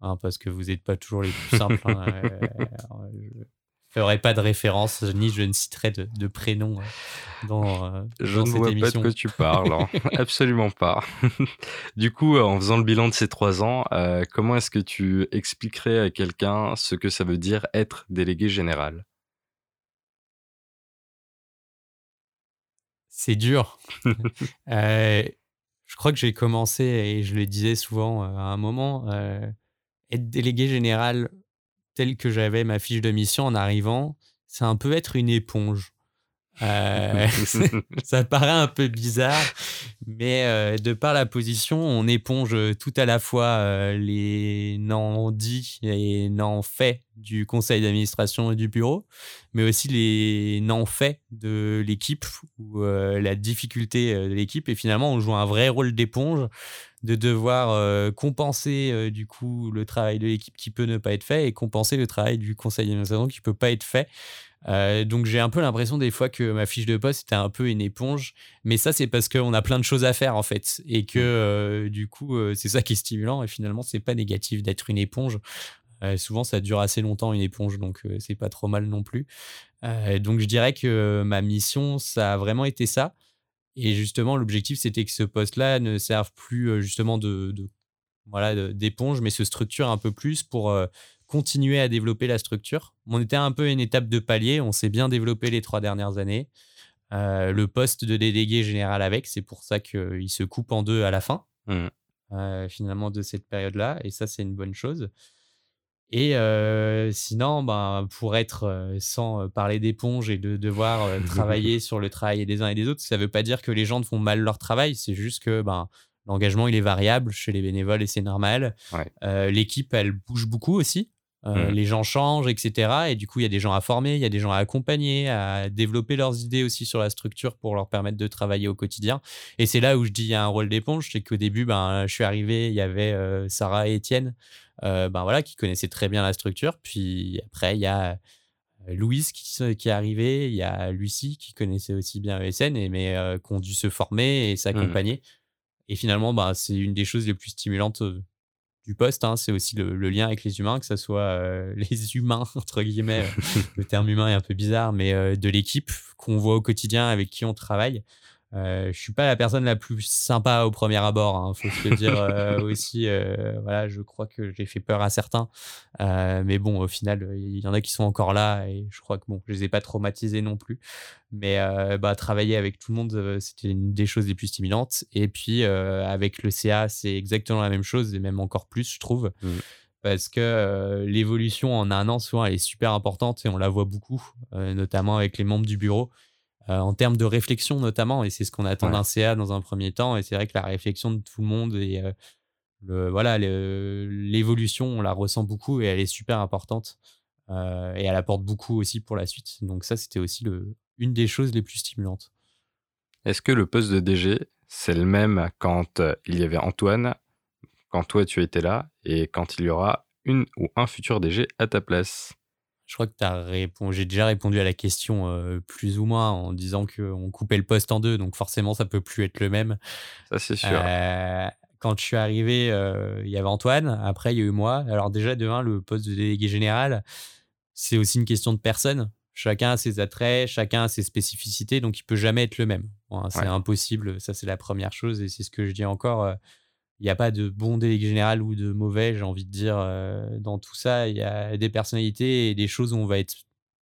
Hein, parce que vous n'êtes pas toujours les plus simples. Hein, ferai pas de référence, ni je ne citerai de, de prénom euh, dans, euh, je ne vois pas de quoi tu parles, hein. absolument pas. du coup, euh, en faisant le bilan de ces trois ans, comment est-ce que tu expliquerais à quelqu'un ce que ça veut dire être délégué général? C'est dur. je crois que j'ai commencé, et je le disais souvent à un moment, être délégué général tel que j'avais ma fiche de mission en arrivant, c'est un peu être une éponge. Euh, ça paraît un peu bizarre, mais euh, de par la position, on éponge tout à la fois euh, les non-dits et non-faits du conseil d'administration et du bureau, mais aussi les non-faits de l'équipe ou la difficulté de l'équipe. Et finalement, on joue un vrai rôle d'éponge de devoir compenser du coup le travail de l'équipe qui peut ne pas être fait et compenser le travail du conseil d'administration qui peut pas être fait. donc j'ai un peu l'impression des fois que ma fiche de poste était un peu une éponge, mais ça c'est parce qu'on a plein de choses à faire en fait et que mmh. du coup c'est ça qui est stimulant et finalement c'est pas négatif d'être une éponge. souvent ça dure assez longtemps une éponge donc c'est pas trop mal non plus. donc je dirais que ma mission ça a vraiment été ça. Et justement, l'objectif, c'était que ce poste-là ne serve plus justement de, voilà d'éponge, mais se structure un peu plus pour continuer à développer la structure. On était un peu à une étape de palier. On s'est bien développé les trois dernières années. le poste de délégué général avec, c'est pour ça qu'il se coupe en deux à la fin, mmh. finalement, de cette période-là. Et ça, c'est une bonne chose. Et sinon, ben, pour être sans parler d'éponge et de devoir travailler sur le travail des uns et des autres, ça ne veut pas dire que les gens font mal leur travail. C'est juste que ben, l'engagement, il est variable chez les bénévoles et c'est normal. L'équipe, elle bouge beaucoup aussi. Mmh. Les gens changent, etc. Et du coup, il y a des gens à former, il y a des gens à accompagner, à développer leurs idées aussi sur la structure pour leur permettre de travailler au quotidien. Et c'est là où je dis il y a un rôle d'éponge. C'est qu'au début, ben, je suis arrivé, il y avait Sarah et Étienne euh, ben voilà, qui connaissait très bien la structure. Puis après, il y a euh, Louise qui, qui est arrivée, il y a Lucie qui connaissait aussi bien ESN, et, mais euh, qui ont dû se former et mmh s'accompagner. Et finalement, bah, c'est une des choses les plus stimulantes poste. Hein. c'est aussi le, lien avec les humains, que ce soit les humains, entre guillemets. le terme humain est un peu bizarre, mais de l'équipe qu'on voit au quotidien, avec qui on travaille. Euh, je suis pas la personne la plus sympa au premier abord, hein, faut se le dire euh, aussi. Euh, voilà, je crois que j'ai fait peur à certains, euh, mais bon, au final, il y en a qui sont encore là et je crois que bon, je les ai pas traumatisés non plus. Mais bah, travailler avec tout le monde, c'était une des choses les plus stimulantes. Et puis avec le CA, c'est exactement la même chose et même encore plus, je trouve. Mmh. Parce que l'évolution en un an, souvent, elle est super importante et on la voit beaucoup, notamment avec les membres du bureau euh, en termes de réflexion notamment, et c'est ce qu'on attend d'un CA dans un premier temps. Et c'est vrai que la réflexion de tout le monde et euh, le, voilà l'évolution, on la ressent beaucoup et elle est super importante. Euh, et elle apporte beaucoup aussi pour la suite. Donc ça, c'était aussi le, une des choses les plus stimulantes. Est-ce que le poste de DG, c'est le même quand il y avait Antoine, quand toi tu étais là, et quand il y aura une ou un futur DG à ta place? Je crois que tu as répondu. J'ai déjà répondu à la question euh, plus ou moins en disant qu'on coupait le poste en deux, donc forcément ça peut plus être le même. Ça c'est sûr. Euh, quand je suis arrivé, euh, il y avait Antoine. Après il y a eu moi. Alors déjà de un, le poste de délégué général, c'est aussi une question de personne. Chacun a ses attraits, chacun a ses spécificités, donc il peut jamais être le même. c'est impossible. Ça c'est la première chose et c'est ce que je dis encore il n'y a pas de bon délégué général ou de mauvais, j'ai envie de dire. dans tout ça, il y a des personnalités et des choses où on va être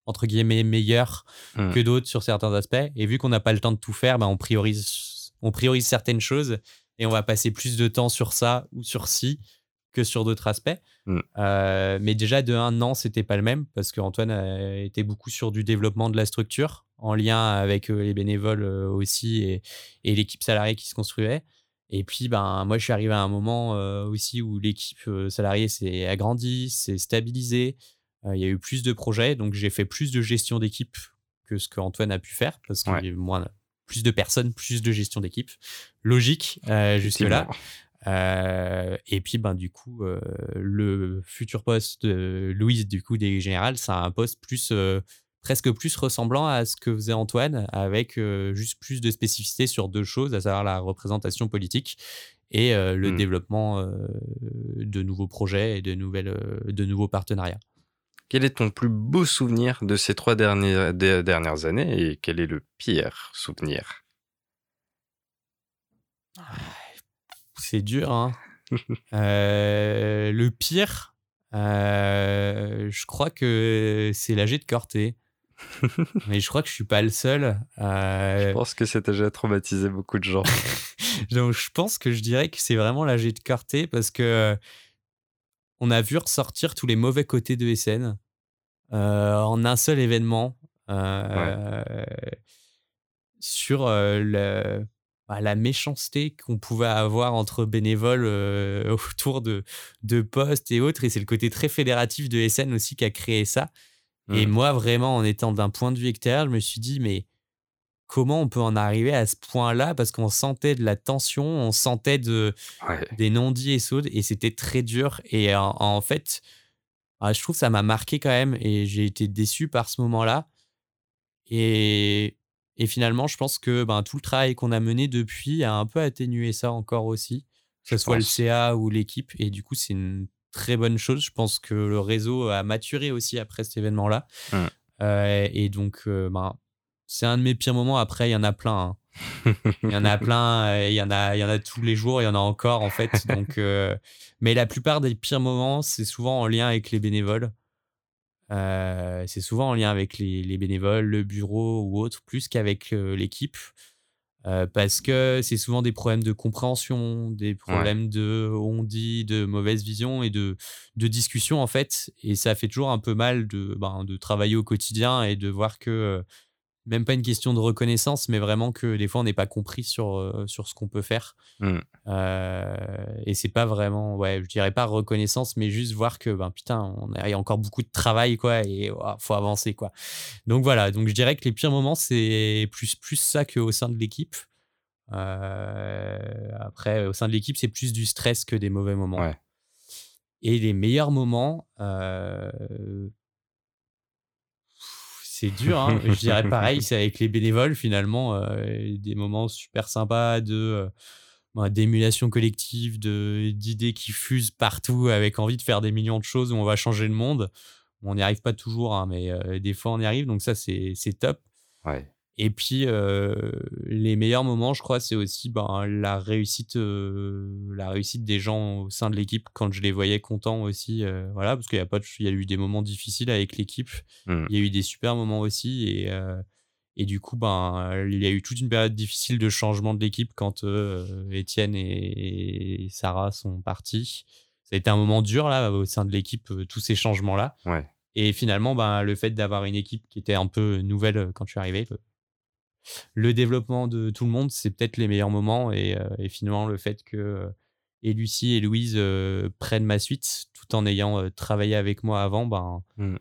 entre guillemets meilleur mmh. que d'autres sur certains aspects. Et vu qu'on n'a pas le temps de tout faire, bah, on, priorise, on priorise certaines choses et on va passer plus de temps sur ça ou sur ci que sur d'autres aspects. Mmh. Euh, mais déjà, de un an, c'était pas le même parce qu'Antoine était beaucoup sur du développement de la structure en lien avec euh, les bénévoles euh, aussi et, et l'équipe salariée qui se construisait. Et puis, ben, moi, je suis arrivé à un moment aussi où l'équipe salariée s'est agrandie, s'est stabilisée. il y a eu plus de projets, donc j'ai fait plus de gestion d'équipe que ce qu'Antoine a pu faire parce qu'il y a moins, plus de personnes, plus de gestion d'équipe. Logique, jusque-là. Et puis, ben, du coup, le futur poste de Louise, du coup, des générales, c'est un poste plus, presque plus ressemblant à ce que faisait Antoine, avec juste plus de spécificité sur deux choses, à savoir la représentation politique et le mmh. développement de nouveaux projets et de, nouvelles, de nouveaux partenariats. Quel est ton plus beau souvenir de ces trois dernières, dernières années et quel est le pire souvenir? Ah, c'est dur. Hein. Euh, le pire, euh, je crois que c'est l'âge de Corté. Mais je crois que je suis pas le seul. Je pense que cet déjà traumatisé beaucoup de gens. Donc je pense que je dirais que c'est vraiment l'âge de Corté parce que on a vu ressortir tous les mauvais côtés de SN en un seul événement. Sur le bah, la méchanceté qu'on pouvait avoir entre bénévoles euh, autour de, de postes et autres. Et c'est le côté très fédératif de SN aussi qui a créé ça. Et mmh. moi, vraiment, en étant d'un point de vue extérieur, je me suis dit, mais comment on peut en arriver à ce point-là? Parce qu'on sentait de la tension, on sentait de, des non-dits et saudes, et c'était très dur. Et en, fait, ah, je trouve que ça m'a marqué quand même, et j'ai été déçu par ce moment-là. Et et finalement, je pense que ben, tout le travail qu'on a mené depuis a un peu atténué ça encore aussi, que ce soit le CA ou l'équipe. Et du coup, c'est une très bonne chose. Je pense que le réseau a maturé aussi après cet événement-là. Mmh. Euh, et donc, euh, ben, c'est un de mes pires moments. Après, il y en a plein. Hein. il y en a plein, il y en a, il y en a tous les jours, il y en a encore en fait. Donc, euh, mais la plupart des pires moments, c'est souvent en lien avec les bénévoles. Euh, c'est souvent en lien avec les, bénévoles, le bureau ou autre, plus qu'avec euh, l'équipe. Euh, parce que c'est souvent des problèmes de compréhension, des problèmes de on dit, de mauvaise vision et de, de discussion en fait. Et ça fait toujours un peu mal de, ben, de travailler au quotidien et de voir que même pas une question de reconnaissance, mais vraiment que des fois on n'est pas compris sur, euh, sur ce qu'on peut faire. Mmh. Euh, et c'est pas vraiment, ouais, je dirais pas reconnaissance, mais juste voir que, ben putain, il y a encore beaucoup de travail, quoi, et il faut avancer, quoi. Donc voilà, donc je dirais que les pires moments, c'est plus, plus ça qu'au sein de l'équipe. Euh, après, au sein de l'équipe, c'est plus du stress que des mauvais moments. Et les meilleurs moments, c'est dur. Hein. je dirais pareil, c'est avec les bénévoles finalement, euh, des moments super sympas de euh, bah, d'émulation collective, de d'idées qui fusent partout avec envie de faire des millions de choses où on va changer le monde. On n'y arrive pas toujours, hein, mais euh, des fois on y arrive, donc ça c'est top. Ouais. Et puis, les meilleurs moments, je crois, c'est aussi ben, la, réussite, la réussite des gens au sein de l'équipe quand je les voyais contents aussi. voilà, parce qu'il y, a pas il y a eu des moments difficiles avec l'équipe. Mmh. Il y a eu des super moments aussi. Et, et du coup, ben, il y a eu toute une période difficile de changement de l'équipe quand Étienne et, Sarah sont partis. Ça a été un moment dur là, au sein de l'équipe, tous ces changements-là. Ouais. Et finalement, ben, le fait d'avoir une équipe qui était un peu nouvelle quand je suis arrivé, le développement de tout le monde, c'est peut-être les meilleurs moments. Et, euh, finalement, le fait que euh, et Lucie et Louise euh, prennent ma suite tout en ayant travaillé avec moi avant, ben, mmh.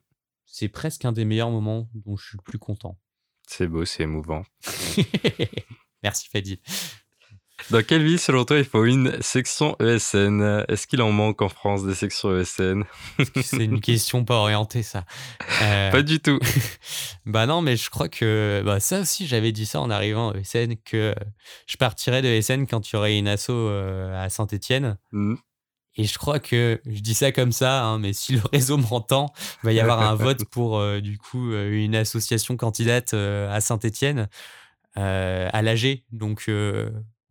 c'est presque un des meilleurs moments dont je suis le plus content. C'est beau, c'est émouvant. Merci Fadil. Dans quelle ville, selon toi, il faut une section ESN Est-ce qu'il en manque en France des sections ESN C'est une question pas orientée, ça. Euh, pas du tout. bah non, mais je crois que bah ça aussi, j'avais dit ça en arrivant à ESN, que je partirais de ESN quand il y aurait une asso euh, à Saint-Etienne. Mmh. Et je crois que je dis ça comme ça, hein, mais si le réseau m'entend, il va y avoir un vote pour euh, du coup une association candidate à Saint-Etienne, à l'AG. Donc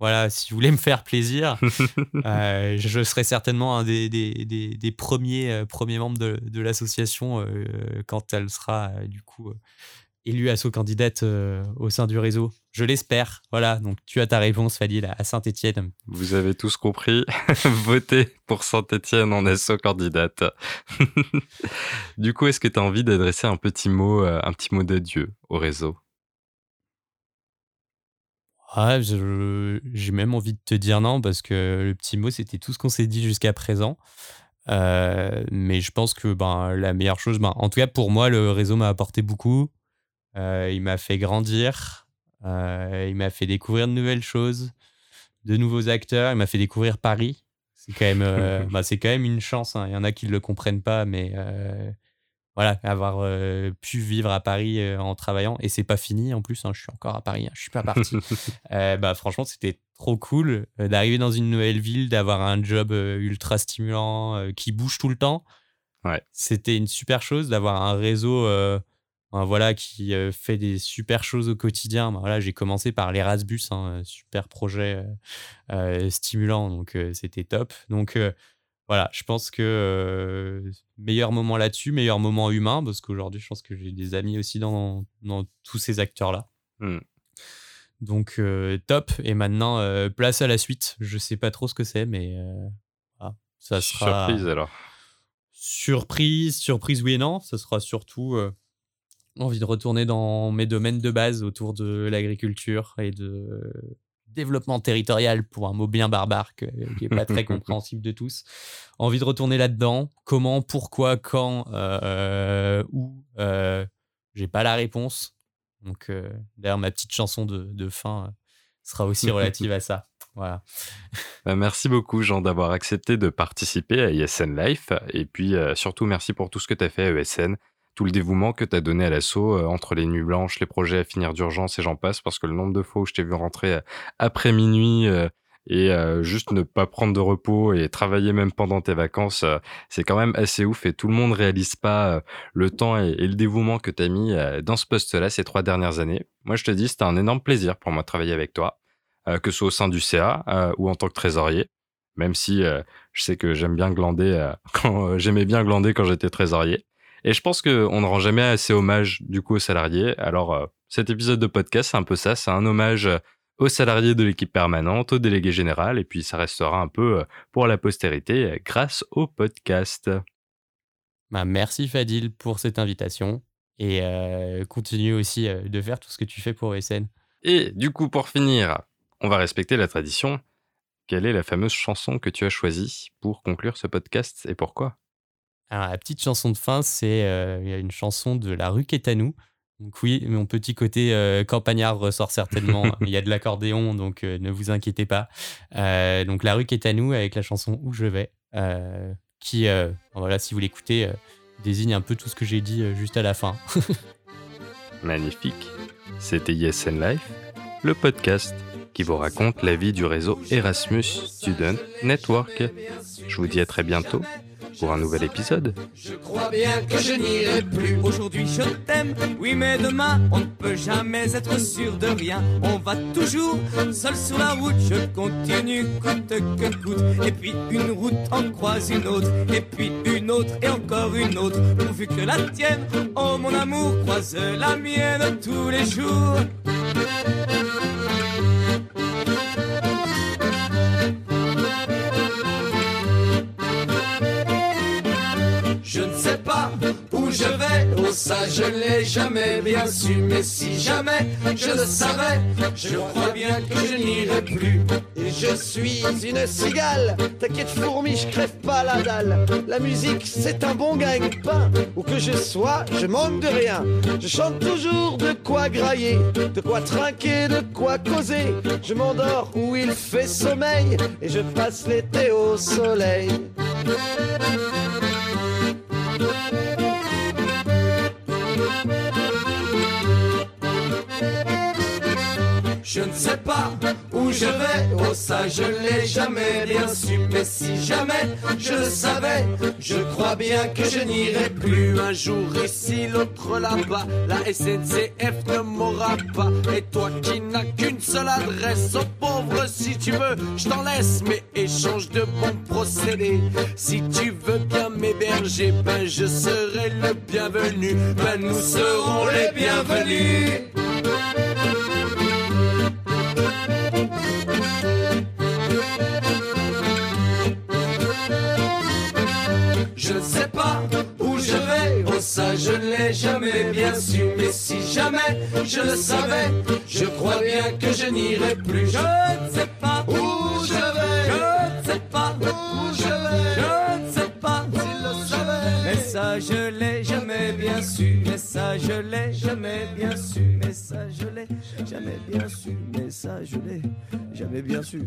voilà, si vous voulez me faire plaisir, euh, je serai certainement un des, des, des, premiers, euh, premiers membres de, de l'association euh, quand elle sera du coup élue asso candidate au sein du réseau. Je l'espère. Voilà, donc tu as ta réponse, Fadil, à Saint-Etienne. Vous avez tous compris. Votez pour Saint-Etienne en asso candidate. du coup, est-ce que tu as envie d'adresser un petit mot, un petit mot d'adieu au réseau? Ah, j'ai même envie de te dire non parce que le petit mot, c'était tout ce qu'on s'est dit jusqu'à présent. Euh, mais je pense que ben, la meilleure chose, ben, en tout cas pour moi, le réseau m'a apporté beaucoup. Euh, il m'a fait grandir. Euh, il m'a fait découvrir de nouvelles choses, de nouveaux acteurs. Il m'a fait découvrir Paris. C'est quand même, ben, c'est quand même une chance. Hein. Il y en a qui ne le comprennent pas, mais voilà, avoir euh, pu vivre à Paris euh, en travaillant. Et c'est pas fini en plus, hein, je suis encore à Paris, hein, je suis pas parti. Euh, bah, franchement, c'était trop cool d'arriver dans une nouvelle ville, d'avoir un job ultra stimulant qui bouge tout le temps. Ouais. C'était une super chose d'avoir un réseau voilà, qui fait des super choses au quotidien. Bah, voilà, J'ai commencé par l'Erasmus, un hein, super projet stimulant, donc c'était top. Donc voilà, je pense que meilleur moment là-dessus, meilleur moment humain, parce qu'aujourd'hui, je pense que j'ai des amis aussi dans, dans tous ces acteurs-là. Mmh. Donc, top. Et maintenant, place à la suite. Je sais pas trop ce que c'est, mais ça sera. Surprise alors. Surprise, surprise, oui et non. Ça sera surtout envie de retourner dans mes domaines de base autour de l'agriculture et de développement territorial pour un mot bien barbare qui n'est pas très compréhensible de tous. Envie de retourner là-dedans. Comment, pourquoi, quand, euh, où euh, J'ai pas la réponse. Donc, euh, d'ailleurs, ma petite chanson de, fin euh, sera aussi relative à ça. Voilà. Bah, merci beaucoup, Jean, d'avoir accepté de participer à ISN Life. Et puis, surtout, merci pour tout ce que tu as fait à ESN tout le dévouement que tu as donné à l'assaut euh, entre les nuits blanches, les projets à finir d'urgence et j'en passe, parce que le nombre de fois où je t'ai vu rentrer euh, après minuit euh, et juste ne pas prendre de repos et travailler même pendant tes vacances, c'est quand même assez ouf et tout le monde réalise pas le temps et, le dévouement que tu as mis dans ce poste-là ces trois dernières années. Moi, je te dis, c'était un énorme plaisir pour moi de travailler avec toi, que ce soit au sein du CA ou en tant que trésorier même si je sais que j'aime bien glander quand j'aimais bien glander quand j'étais trésorier. Et je pense qu'on ne rend jamais assez hommage du coup aux salariés. Alors euh, cet épisode de podcast, c'est un peu ça, c'est un hommage euh, aux salariés de l'équipe permanente, au délégué général, et puis ça restera un peu euh, pour la postérité grâce au podcast. Bah, merci Fadil pour cette invitation et continue aussi de faire tout ce que tu fais pour SN. Et du coup, pour finir, on va respecter la tradition. Quelle est la fameuse chanson que tu as choisie pour conclure ce podcast et pourquoi? Alors, la petite chanson de fin, c'est euh, une chanson de La rue qui est à nous. Donc oui, mon petit côté euh, campagnard ressort certainement. Il y a de l'accordéon, donc euh, ne vous inquiétez pas. donc La rue qui est à nous avec la chanson Où je vais, qui, voilà, si vous l'écoutez, désigne un peu tout ce que j'ai dit juste à la fin. Magnifique. C'était YesN Life, le podcast qui vous raconte la vie du réseau Erasmus Student Network. Je vous dis à très bientôt pour un nouvel épisode. Je crois bien que je n'irai plus. Aujourd'hui je t'aime, oui mais demain on ne peut jamais être sûr de rien. On va toujours seul sur la route, je continue coûte que coûte. Et puis une route en croise une autre, et puis une autre et encore une autre. Pourvu que la tienne, oh mon amour, croise la mienne tous les jours. Ça je l'ai jamais bien su, mais si jamais je le savais, je crois bien que je n'irai plus. Et je suis une cigale, t'inquiète fourmi, je crève pas la dalle. La musique c'est un bon gagne-pain, où que je sois, je manque de rien. Je chante toujours de quoi grailler, de quoi trinquer, de quoi causer. Je m'endors où il fait sommeil, et je passe l'été au soleil. Je ne sais pas où je vais, oh ça je l'ai jamais bien su. Mais si jamais je le savais, je crois bien que je n'irai plus. Un jour ici, l'autre là-bas, la SNCF ne m'aura pas. Et toi qui n'as qu'une seule adresse, oh pauvre si tu veux, je t'en laisse, mais échange de bons procédés. Si tu veux bien m'héberger, ben je serai le bienvenu. Ben nous serons les bienvenus. Pas où je vais, oh ça je ne l'ai jamais bien su. Mais si jamais je le savais, je crois bien que je n'irai plus. Je ne sais pas où je vais, je ne sais pas où je vais, je ne sais pas s'il le savait. Mais ça je l'ai jamais bien su, mais ça je l'ai jamais bien su, mais ça je l'ai jamais bien su, mais ça je l'ai jamais bien su.